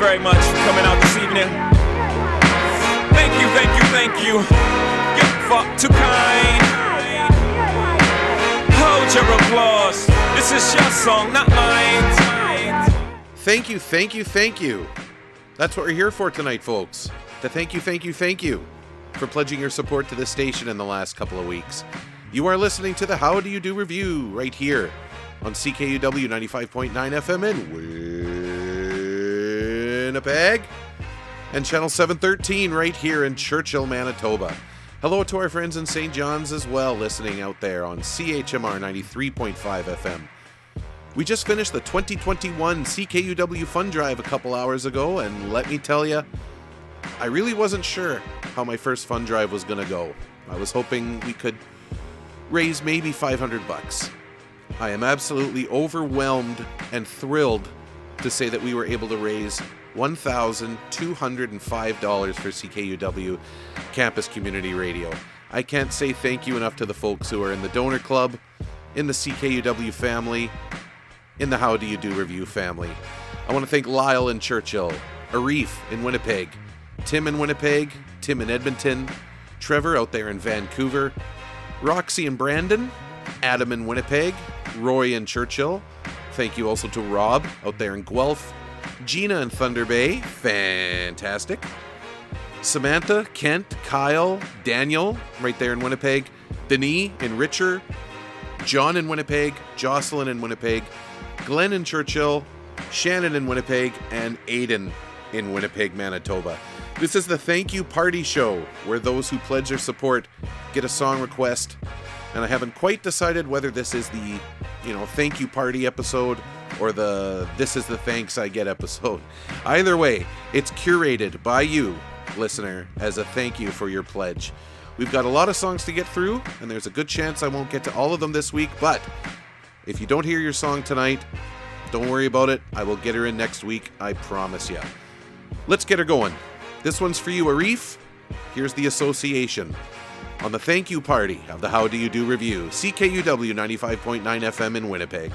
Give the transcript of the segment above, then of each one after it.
very much for coming out this evening. Thank you, thank you, thank you. You're fuck too kind. Hold your applause. This is your song, not mine. Thank you, thank you, thank you. That's what we're here for tonight, folks. To thank you, thank you, thank you for pledging your support to this station in the last couple of weeks. You are listening to the How Do You Do review right here on CKUW 95.9 FM in Winnipeg and Channel 713 right here in Churchill, Manitoba. Hello to our friends in St. John's as well, listening out there on CHMR 93.5 FM. We just finished the 2021 CKUW Fund Drive a couple hours ago, and let me tell you, I really wasn't sure how my first fund drive was going to go. I was hoping we could raise maybe 500 bucks. I am absolutely overwhelmed and thrilled to say that we were able to raise $1,205 for CKUW Campus Community Radio. I can't say thank you enough to the folks who are in the donor club, in the CKUW family, in the How Do You Do review family. I want to thank Lyle in Churchill, Arif in Winnipeg, Tim in Winnipeg, Tim in Edmonton, Trevor out there in Vancouver, Roxy and Brandon, Adam in Winnipeg, Roy in Churchill. Thank you also to Rob out there in Guelph, Gina in Thunder Bay, fantastic. Samantha, Kent, Kyle, Daniel, right there in Winnipeg, Denis in Richer, John in Winnipeg, Jocelyn in Winnipeg, Glenn in Churchill, Shannon in Winnipeg, and Aiden in Winnipeg, Manitoba. This is the thank you party show where those who pledge their support get a song request. And I haven't quite decided whether this is the, you know, thank you party episode or the this is the thanks I get episode. Either way, it's curated by you, listener, as a thank you for your pledge. We've got a lot of songs to get through, and there's a good chance I won't get to all of them this week, but if you don't hear your song tonight, don't worry about it. I will get her in next week, I promise you. Let's get her going. This one's for you, Arif. Here's the association. On the thank you party of the How Do You Do review, CKUW 95.9 FM in Winnipeg.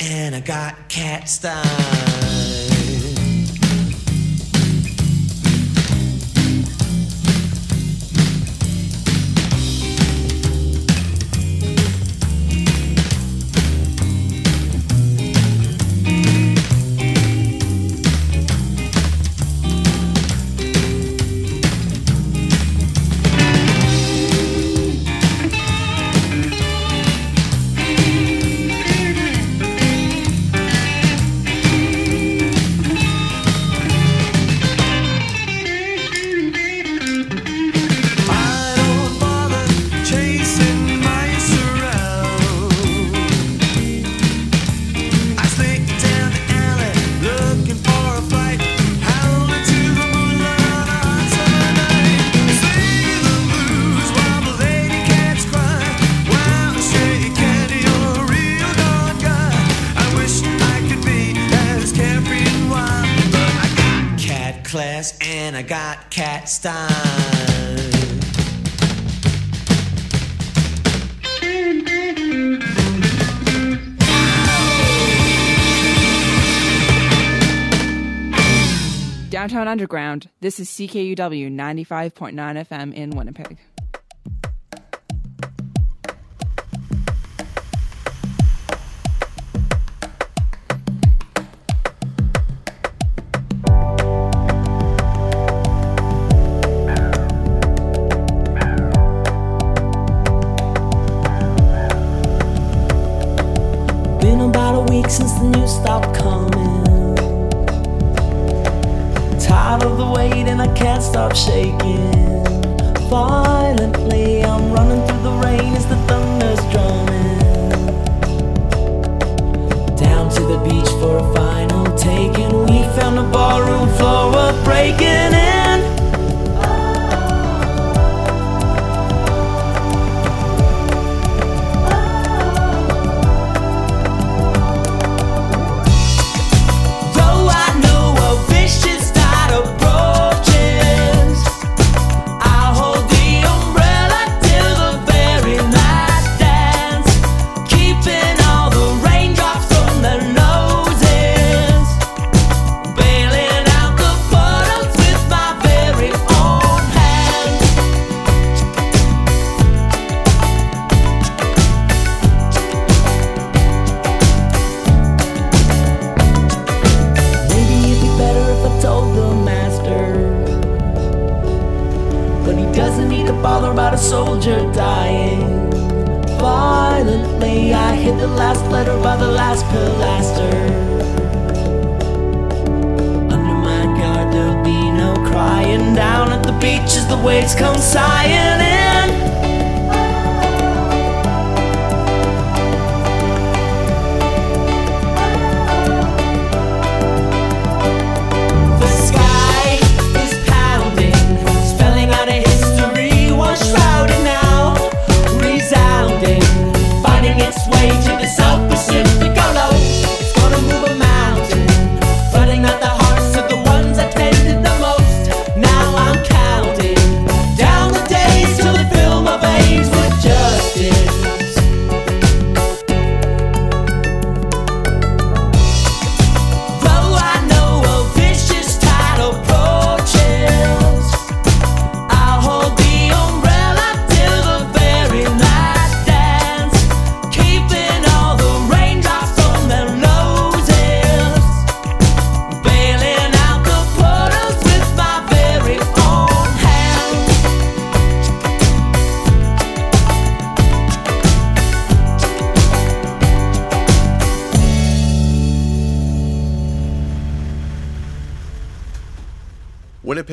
and I got cat style. Underground. This is CKUW 95.9 FM in Winnipeg. out of the weight and I can't stop shaking. Violently, I'm running through the rain as the thunder's drumming. Down to the beach for a final taking. We found a ballroom floor, we're breaking in.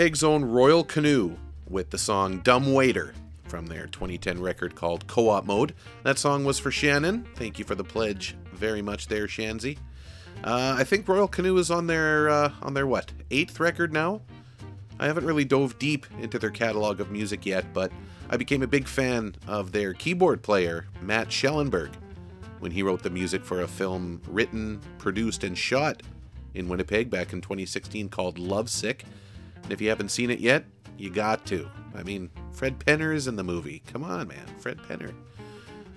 Winnipeg's own Royal Canoe with the song Dumb Waiter from their 2010 record called Co op Mode. That song was for Shannon. Thank you for the pledge very much there, Shanzy. Uh, I think Royal Canoe is on their, uh, on their what, eighth record now? I haven't really dove deep into their catalog of music yet, but I became a big fan of their keyboard player, Matt Schellenberg, when he wrote the music for a film written, produced, and shot in Winnipeg back in 2016 called Lovesick. And if you haven't seen it yet, you got to. I mean, Fred Penner is in the movie. Come on, man. Fred Penner.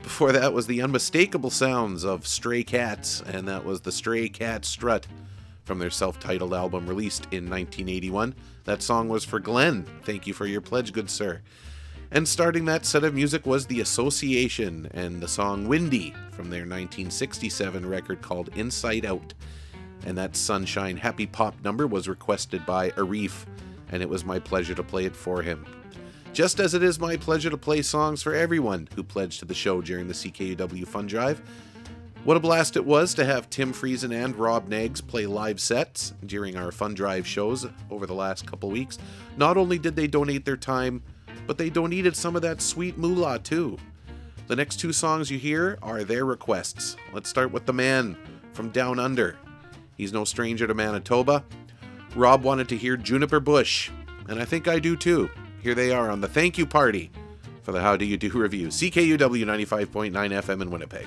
Before that was the unmistakable sounds of Stray Cats, and that was the Stray Cat Strut from their self titled album released in 1981. That song was for Glenn. Thank you for your pledge, good sir. And starting that set of music was The Association and the song Windy from their 1967 record called Inside Out. And that Sunshine Happy Pop number was requested by Arif, and it was my pleasure to play it for him. Just as it is my pleasure to play songs for everyone who pledged to the show during the CKUW Fun Drive. What a blast it was to have Tim Friesen and Rob Neggs play live sets during our Fun Drive shows over the last couple weeks. Not only did they donate their time, but they donated some of that sweet moolah too. The next two songs you hear are their requests. Let's start with the man from Down Under. He's no stranger to Manitoba. Rob wanted to hear Juniper Bush, and I think I do too. Here they are on the thank you party for the How Do You Do review. CKUW 95.9 FM in Winnipeg.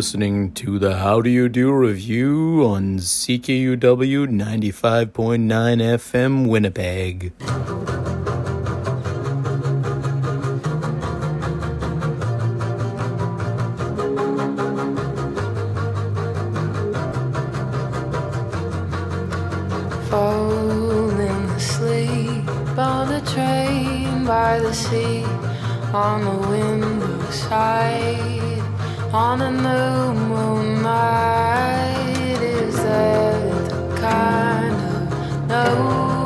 listening to the How Do You Do review on CKUW 95.9 FM Winnipeg. Falling asleep on the train by the sea on the window side on a new moon night. Is that the kind of no?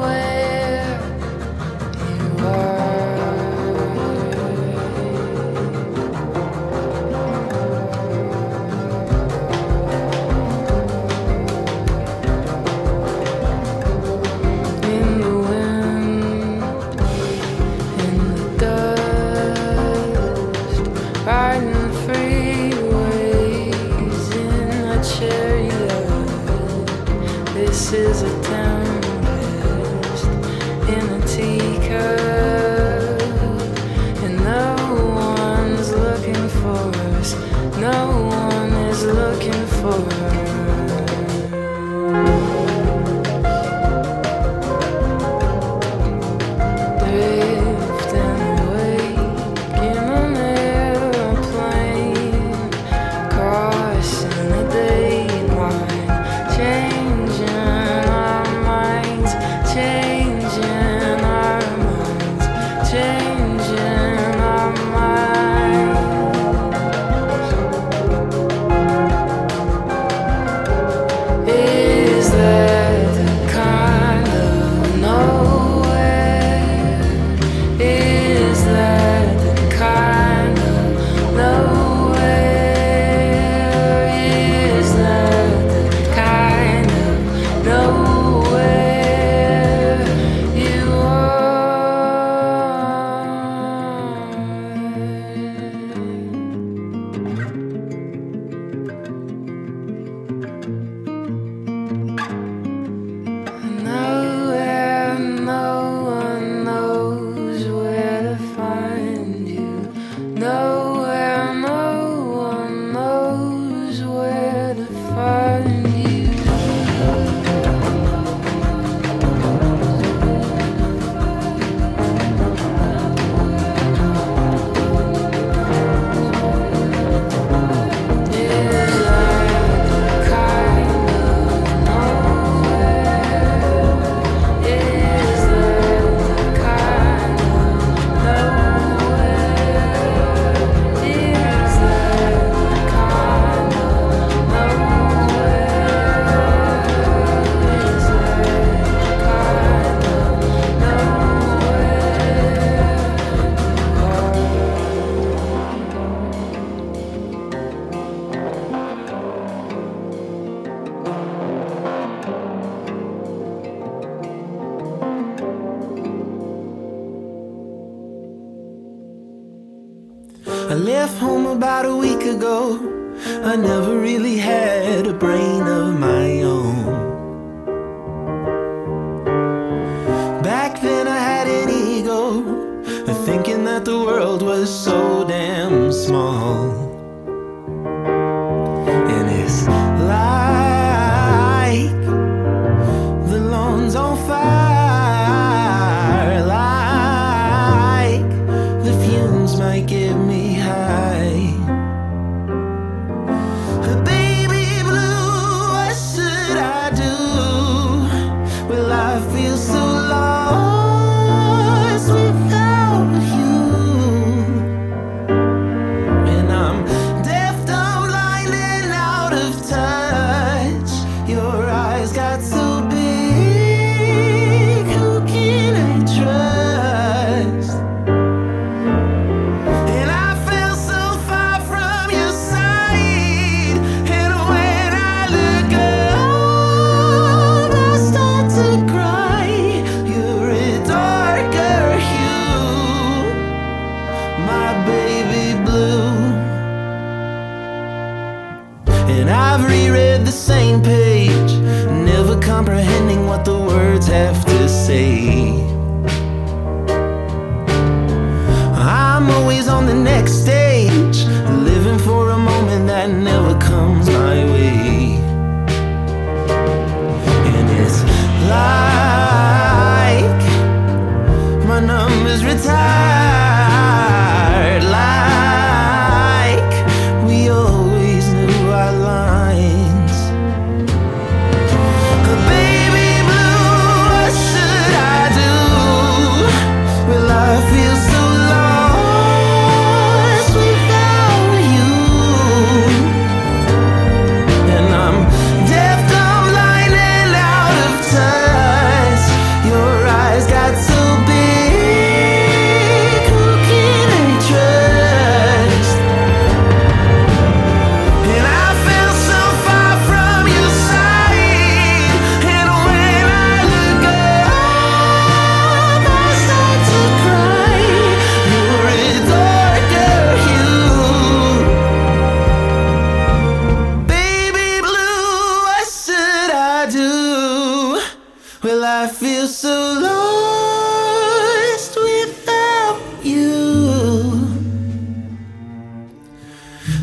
Feel so lost without you.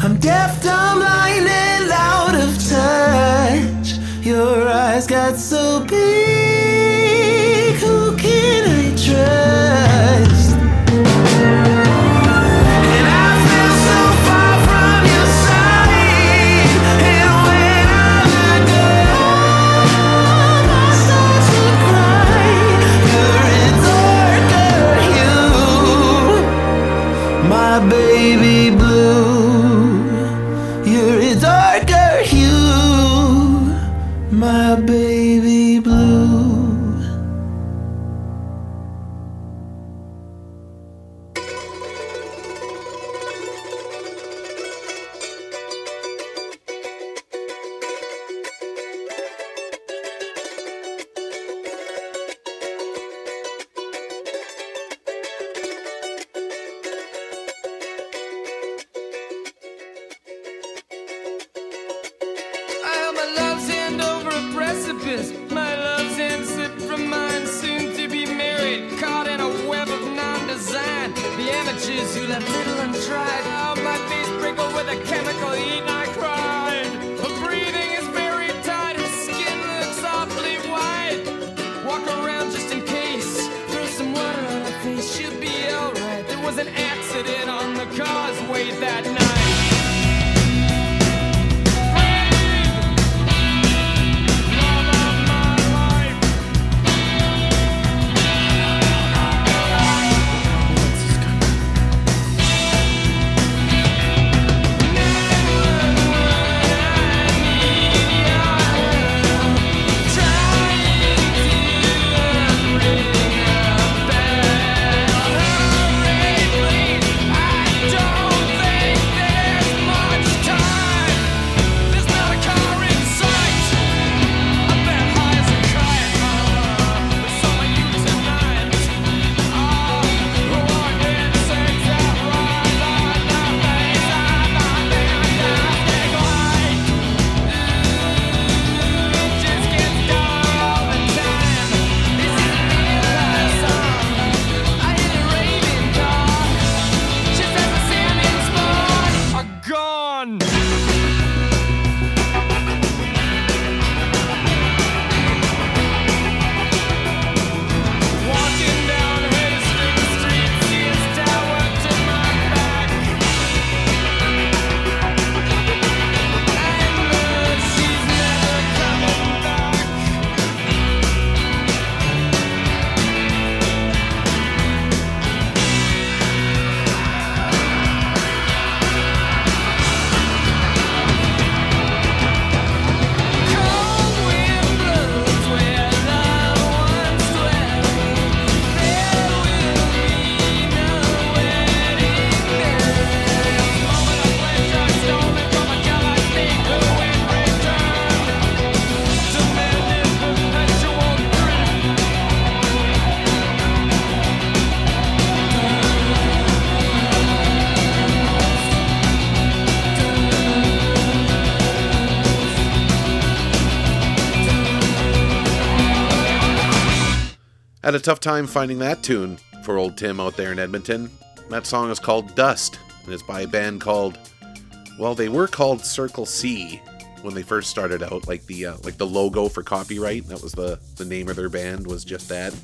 I'm deaf, dumb, blind, and out of touch. Your eyes got so big. Had a tough time finding that tune for old Tim out there in Edmonton. That song is called Dust, and it's by a band called, well, they were called Circle C when they first started out, like the uh, like the logo for copyright. That was the the name of their band was just that.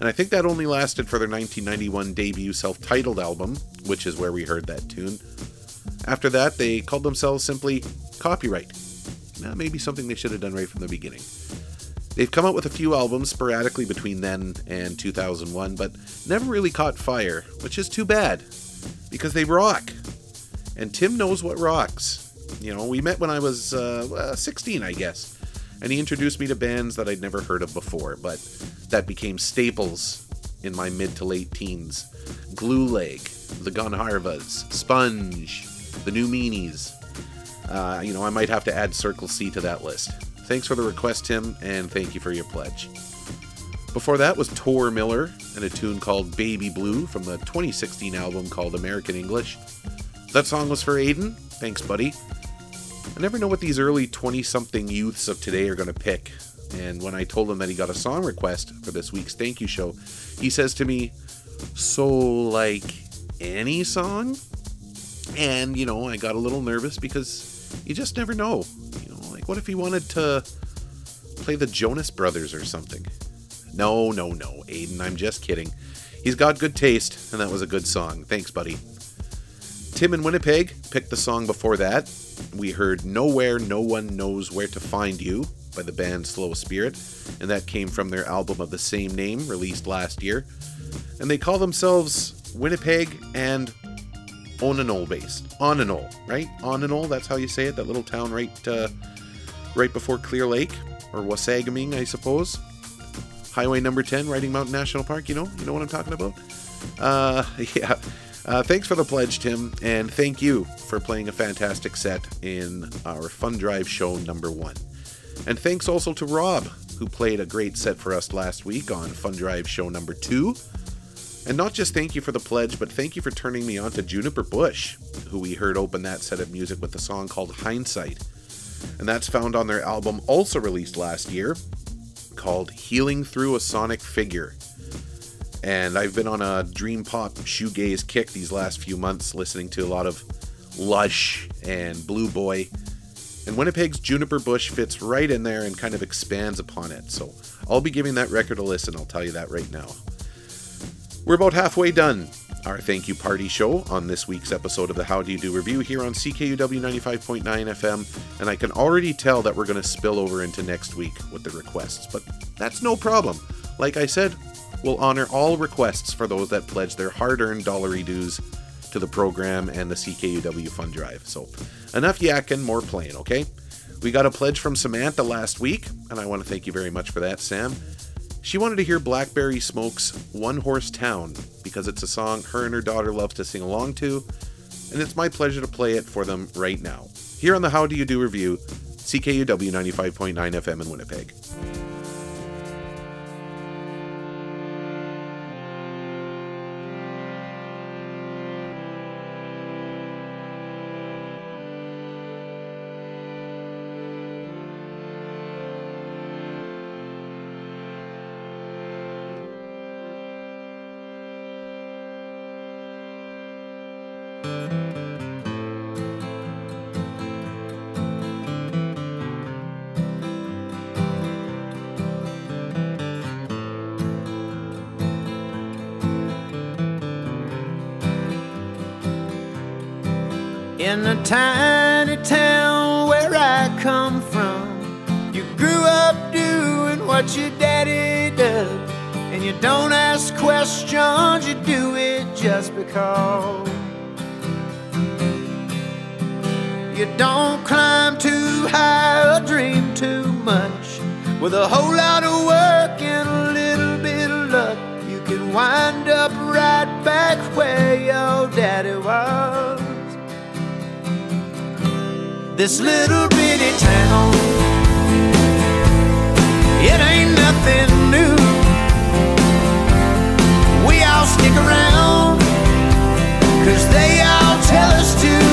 And I think that only lasted for their 1991 debut self-titled album, which is where we heard that tune. After that, they called themselves simply Copyright. Now, maybe something they should have done right from the beginning. They've come out with a few albums sporadically between then and 2001, but never really caught fire, which is too bad because they rock. And Tim knows what rocks. You know, we met when I was uh, uh, 16, I guess, and he introduced me to bands that I'd never heard of before, but that became staples in my mid to late teens. Glueleg, the Gandharvas, Sponge, the New Meanies. Uh, you know, I might have to add Circle C to that list. Thanks for the request, Tim, and thank you for your pledge. Before that was Tor Miller and a tune called Baby Blue from the 2016 album called American English. That song was for Aiden. Thanks, buddy. I never know what these early 20 something youths of today are going to pick. And when I told him that he got a song request for this week's thank you show, he says to me, So, like, any song? And, you know, I got a little nervous because you just never know. What if he wanted to play the Jonas Brothers or something? No, no, no, Aiden, I'm just kidding. He's got good taste, and that was a good song. Thanks, buddy. Tim in Winnipeg picked the song before that. We heard Nowhere No One Knows Where to Find You by the band Slow Spirit, and that came from their album of the same name, released last year. And they call themselves Winnipeg and Onanole based. Onanole, right? Onanole, that's how you say it, that little town right uh, right before Clear Lake, or Wasagaming, I suppose. Highway number 10, Riding Mountain National Park, you know? You know what I'm talking about? Uh, yeah. Uh, thanks for the pledge, Tim, and thank you for playing a fantastic set in our Fun Drive show number one. And thanks also to Rob, who played a great set for us last week on Fun Drive show number two. And not just thank you for the pledge, but thank you for turning me on to Juniper Bush, who we heard open that set of music with a song called Hindsight. And that's found on their album, also released last year, called Healing Through a Sonic Figure. And I've been on a dream pop shoegaze kick these last few months, listening to a lot of Lush and Blue Boy. And Winnipeg's Juniper Bush fits right in there and kind of expands upon it. So I'll be giving that record a listen, I'll tell you that right now. We're about halfway done. Our thank you party show on this week's episode of the How Do You Do review here on CKUW 95.9 FM, and I can already tell that we're going to spill over into next week with the requests, but that's no problem. Like I said, we'll honor all requests for those that pledge their hard earned dollary dues to the program and the CKUW Fundrive. So, enough yakking, more playing, okay? We got a pledge from Samantha last week, and I want to thank you very much for that, Sam. She wanted to hear Blackberry Smoke's One Horse Town because it's a song her and her daughter loves to sing along to, and it's my pleasure to play it for them right now. Here on the How Do You Do review, CKUW 95.9 FM in Winnipeg. In the tiny town where I come from, you grew up doing what your daddy does. And you don't ask questions, you do it just because. You don't climb too high or dream too much. With a whole lot of work and a little bit of luck, you can wind up right back where your daddy was. This little bitty town, it ain't nothing new. We all stick around, cause they all tell us to.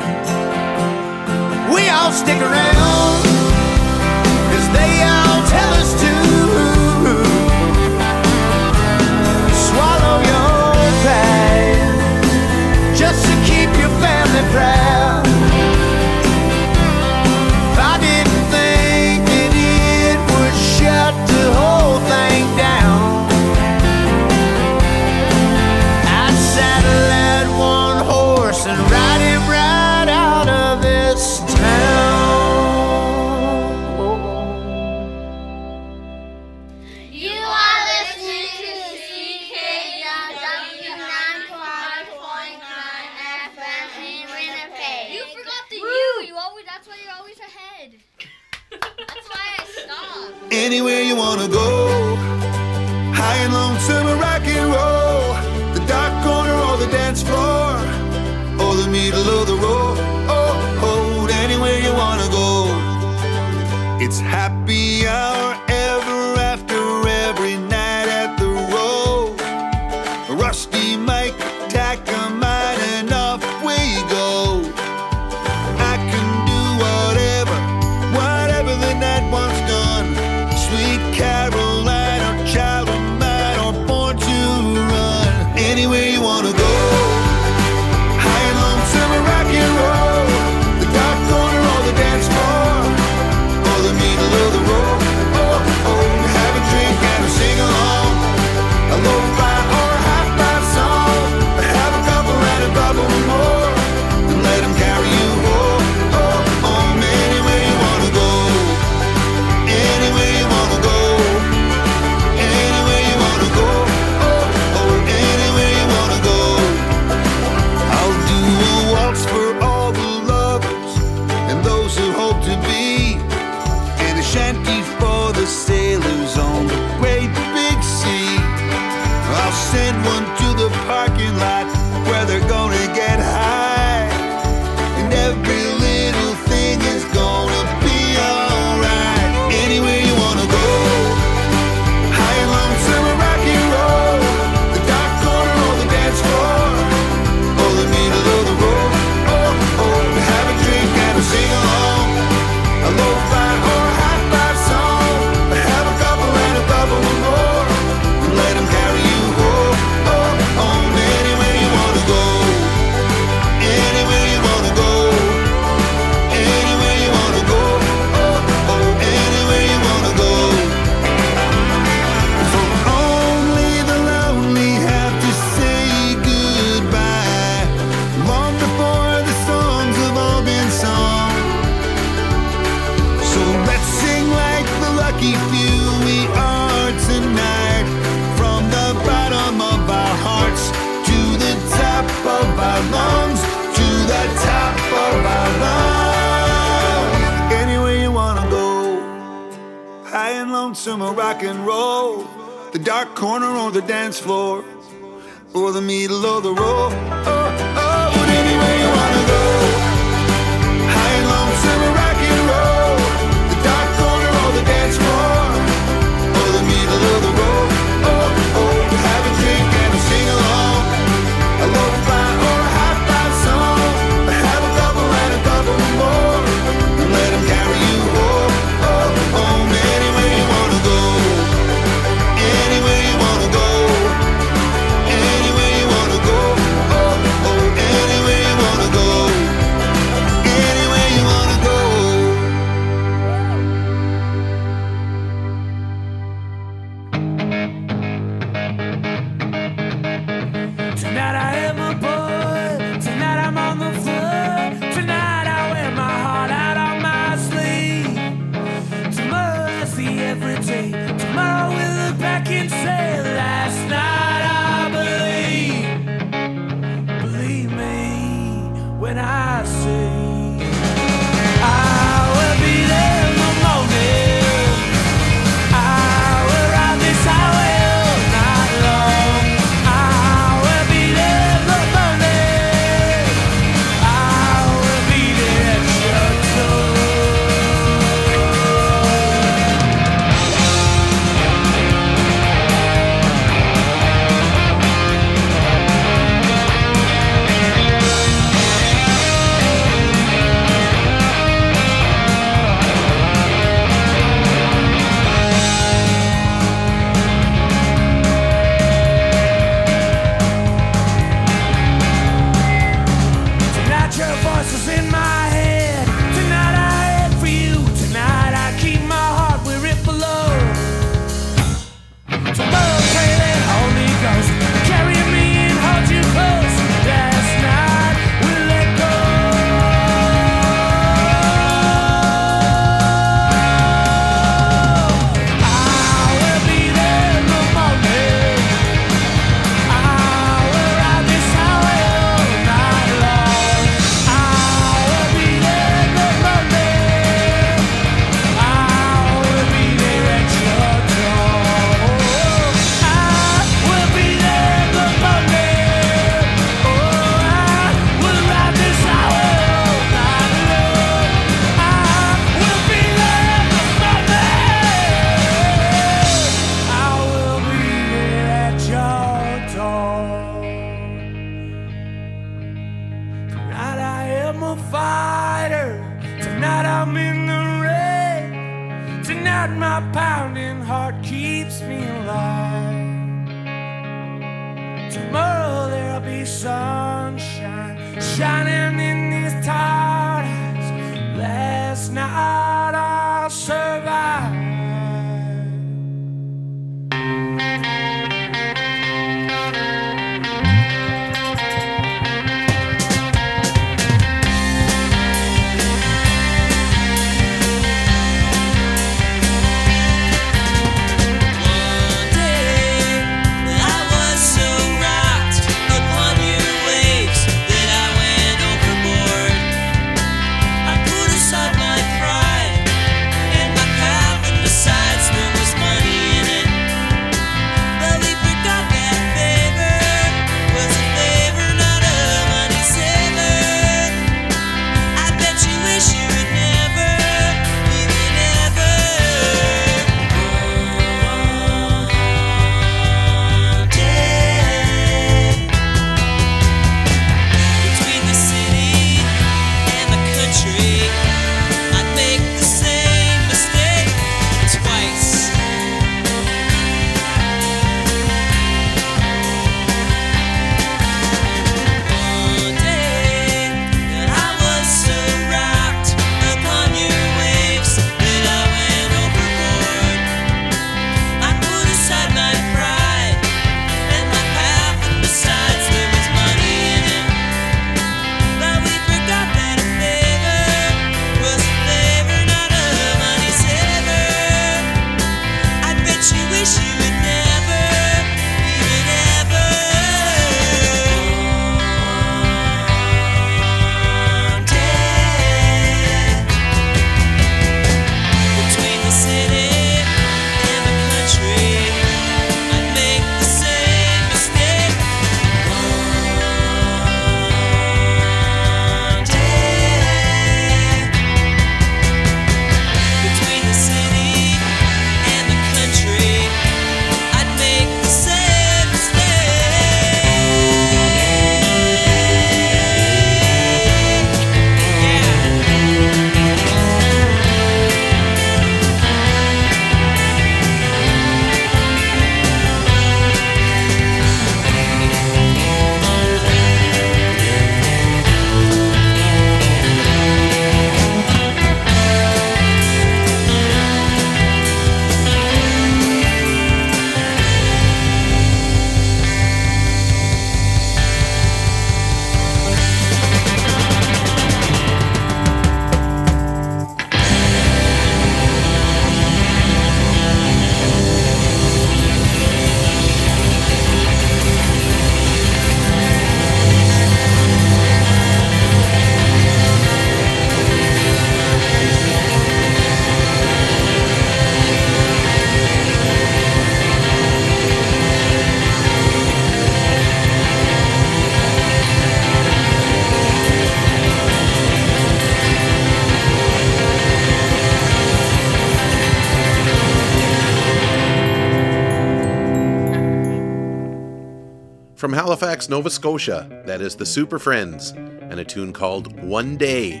Halifax, Nova Scotia, that is the Super Friendz, and a tune called One Day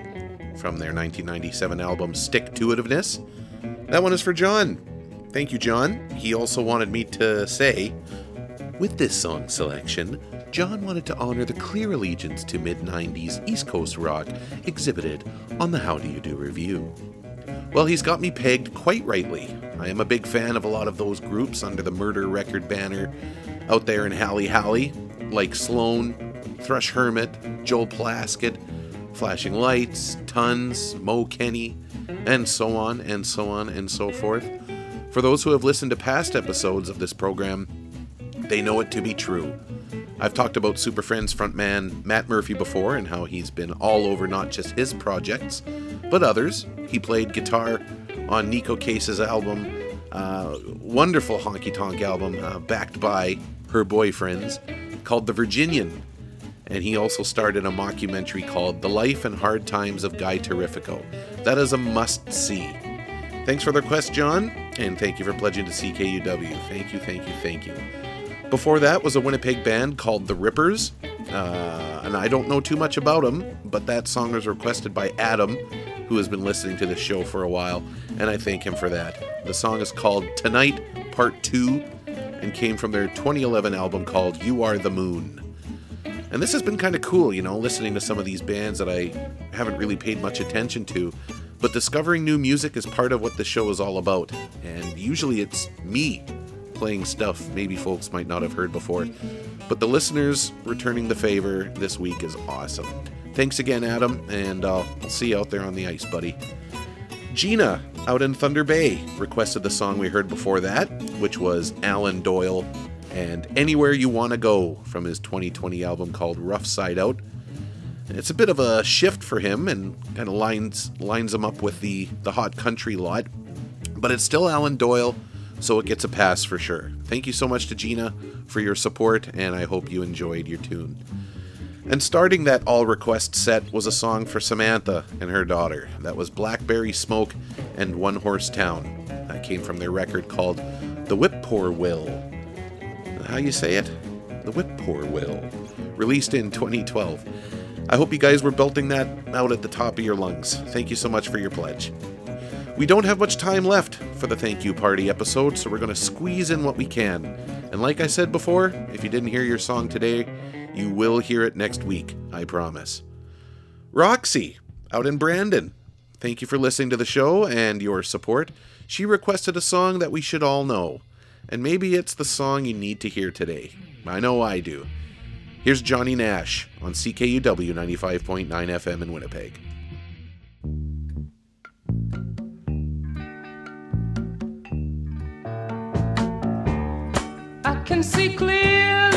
from their 1997 album Stick to Itiveness. That one is for John. Thank you, John. He also wanted me to say, with this song selection, John wanted to honor the clear allegiance to mid 90s East Coast rock exhibited on the How Do You Do review. Well, he's got me pegged quite rightly. I am a big fan of a lot of those groups under the Murder Record banner out there in Hally Hally, like Sloan, Thrush Hermit, Joel Plaskett, Flashing Lights, TUNS, Mo Kenney, and so on and so on and so forth. For those who have listened to past episodes of this program, they know it to be true. I've talked about Super Friendz frontman Matt Murphy before and how he's been all over not just his projects, but others. He played guitar on Neko Case's album, uh, wonderful honky tonk album, uh, backed by her boyfriends, called The Virginian. And he also started a mockumentary called The Life and Hard Times of Guy Terrifico. That is a must see. Thanks for the request, John, and thank you for pledging to CKUW. Thank you, thank you, thank you. Before that was a Winnipeg band called The Rippers, uh, and I don't know too much about them, but that song was requested by Adam, who has been listening to this show for a while, and I thank him for that. The song is called Tonight Part 2 and came from their 2011 album called You Are the Moon. And this has been kind of cool, you know, listening to some of these bands that I haven't really paid much attention to. But discovering new music is part of what the show is all about. And usually it's me playing stuff maybe folks might not have heard before. But the listeners returning the favor this week is awesome. Thanks again, Adam, and uh, I'll see you out there on the ice, buddy. Gina, out in Thunder Bay, requested the song we heard before that, which was Alan Doyle and Anywhere You Want to Go from his 2020 album called Rough Side Out. It's a bit of a shift for him and kind of lines lines him up with the, the hot country lot, but it's still Alan Doyle, so it gets a pass for sure. Thank you so much to Gina for your support, and I hope you enjoyed your tune. And starting that all request set was a song for Samantha and her daughter. That was Blackberry Smoke and One Horse Town. That came from their record called The Whip Poor Will. How you say it? The Whip Poor Will. Released in 2012. I hope you guys were belting that out at the top of your lungs. Thank you so much for your pledge. We don't have much time left for the thank you party episode, so we're going to squeeze in what we can. And like I said before, if you didn't hear your song today, you will hear it next week, I promise. Roxy, out in Brandon. Thank you for listening to the show and your support. She requested a song that we should all know. And maybe it's the song you need to hear today. I know I do. Here's Johnny Nash on CKUW 95.9 FM in Winnipeg. I can see clearly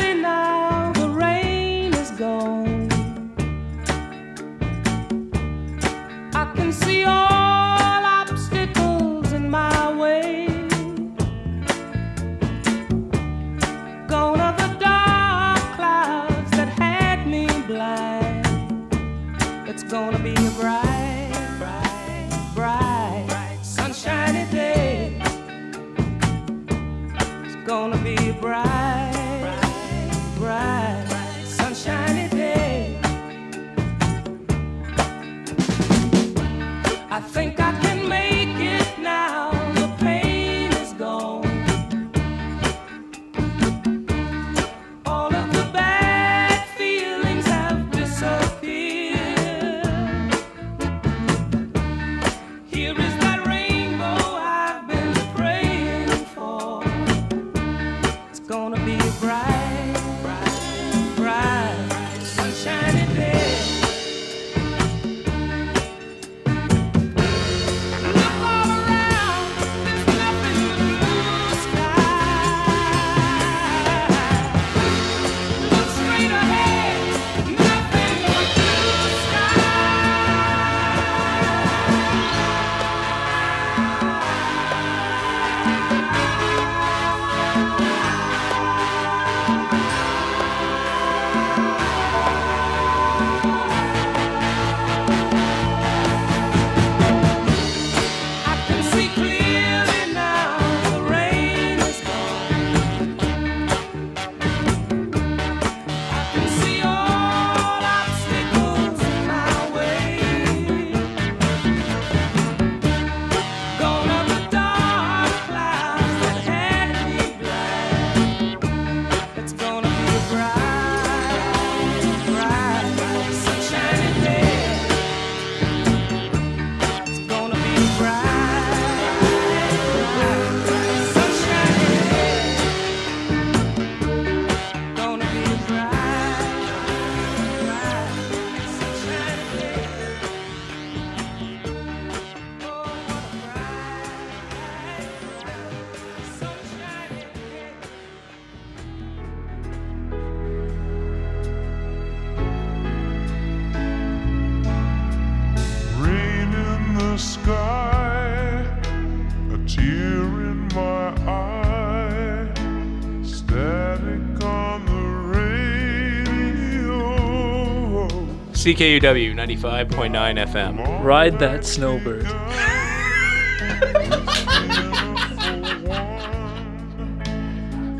CKUW 95.9 FM. Ride that snowbird.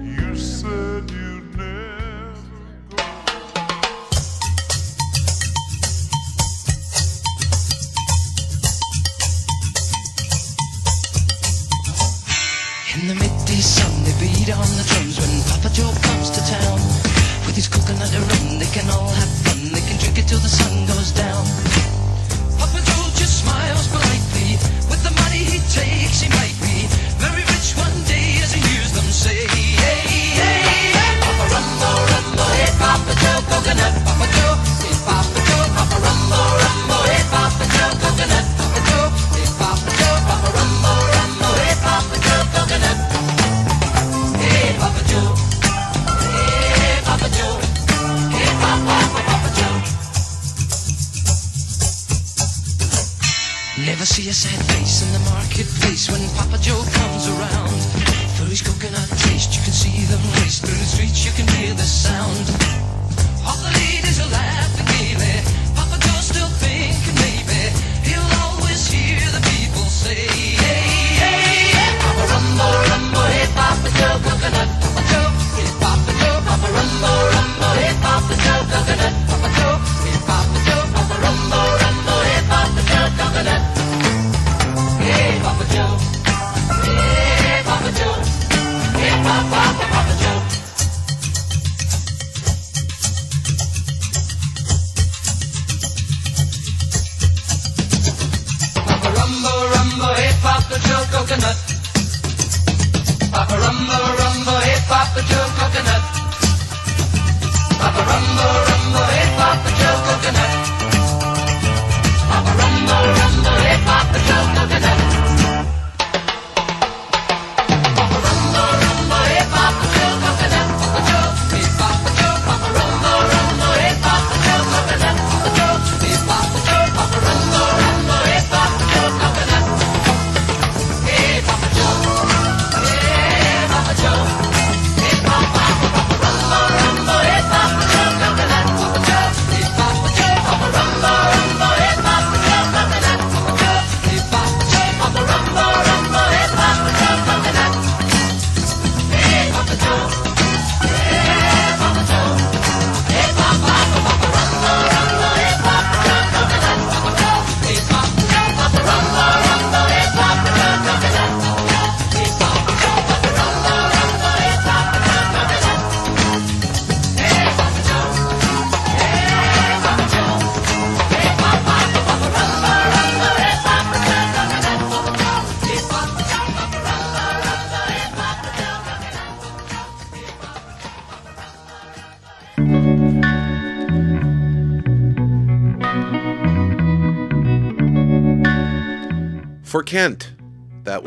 You said you'd never In the midday sun, they beat on the drums when Poppa Joe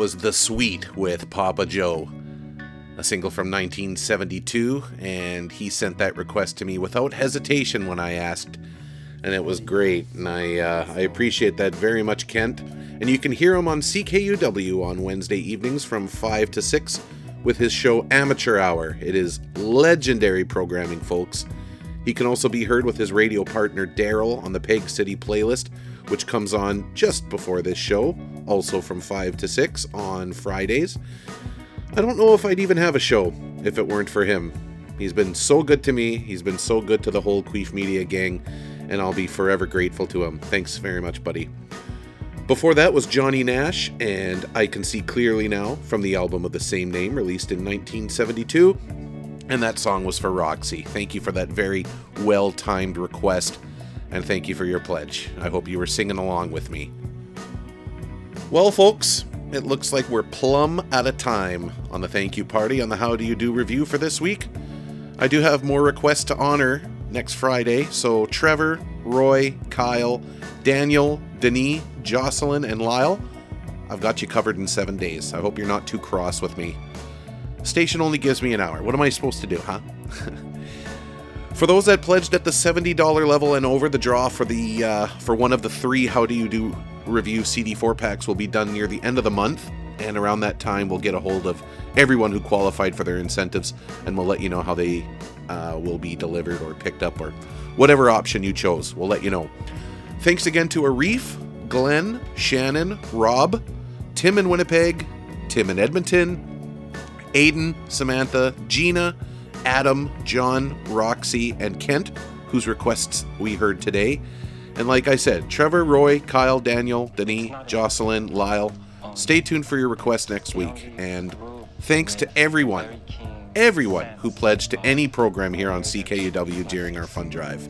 was The Sweet with Poppa Joe, a single from 1972, and he sent that request to me without hesitation when I asked, and it was great, and I uh, I appreciate that very much, Kent. And you can hear him on CKUW on Wednesday evenings from 5 to 6 with his show Amateur Hour. It is legendary programming, folks. He can also be heard with his radio partner Daryl on the Peg City playlist, which comes on just before this show, also from 5 to 6 on Fridays. I don't know if I'd even have a show if it weren't for him. He's been so good to me, he's been so good to the whole Queef Media gang, and I'll be forever grateful to him. Thanks very much, buddy. Before that was Johnny Nash and I Can See Clearly Now from the album of the same name, released in 1972. And that song was for Roxy. Thank you for that very well timed request, and thank you for your pledge. I hope you were singing along with me. Well, folks, it looks like we're plumb out of time on the thank you party on the How Do You Do review for this week. I do have more requests to honor next Friday, so Trevor, Roy, Kyle, Daniel, Denis, Jocelyn, and Lyle, I've got you covered in seven days. I hope you're not too cross with me. Station only gives me an hour. What am I supposed to do, huh? for those that pledged at the $70 level and over, the draw for the uh, for one of the three How Do You Do review CD4 packs will be done near the end of the month. And around that time, we'll get a hold of everyone who qualified for their incentives, and we'll let you know how they uh, will be delivered or picked up or whatever option you chose. We'll let you know. Thanks again to Arif, Glen, Shannon, Rob, Tim in Winnipeg, Tim in Edmonton, Aidan, Samantha, Gina, Adam, John, Roxy, and Kent, whose requests we heard today. And like I said, Trevor, Roy, Kyle, Daniel, Denis, Jocelyn, Lyle, stay tuned for your request next week. And Thanks to everyone, everyone who pledged to any program here on CKUW during our fund drive.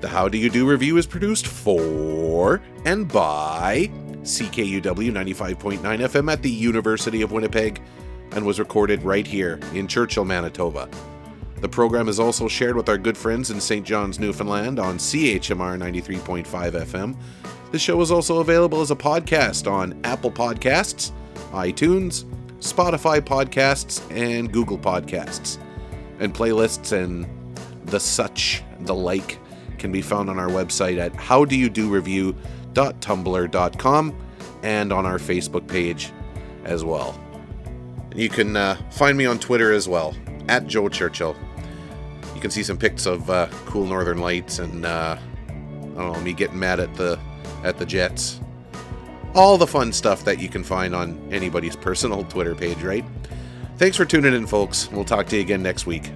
The How Do You Do review is produced for and by CKUW 95.9 FM at the University of Winnipeg and was recorded right here in Churchill, Manitoba. The program is also shared with our good friends in St. John's, Newfoundland on CHMR 93.5 FM. The show is also available as a podcast on Apple Podcasts, iTunes, Spotify Podcasts, and Google Podcasts. And playlists and the such, the like, can be found on our website at howdoyoudoreview.tumblr.com and on our Facebook page as well. And you can uh, find me on Twitter as well, at Joe Churchill. You can see some pics of uh, cool Northern Lights and uh, I don't know me getting mad at the at the Jets. All the fun stuff that you can find on anybody's personal Twitter page, right? Thanks for tuning in, folks. We'll talk to you again next week.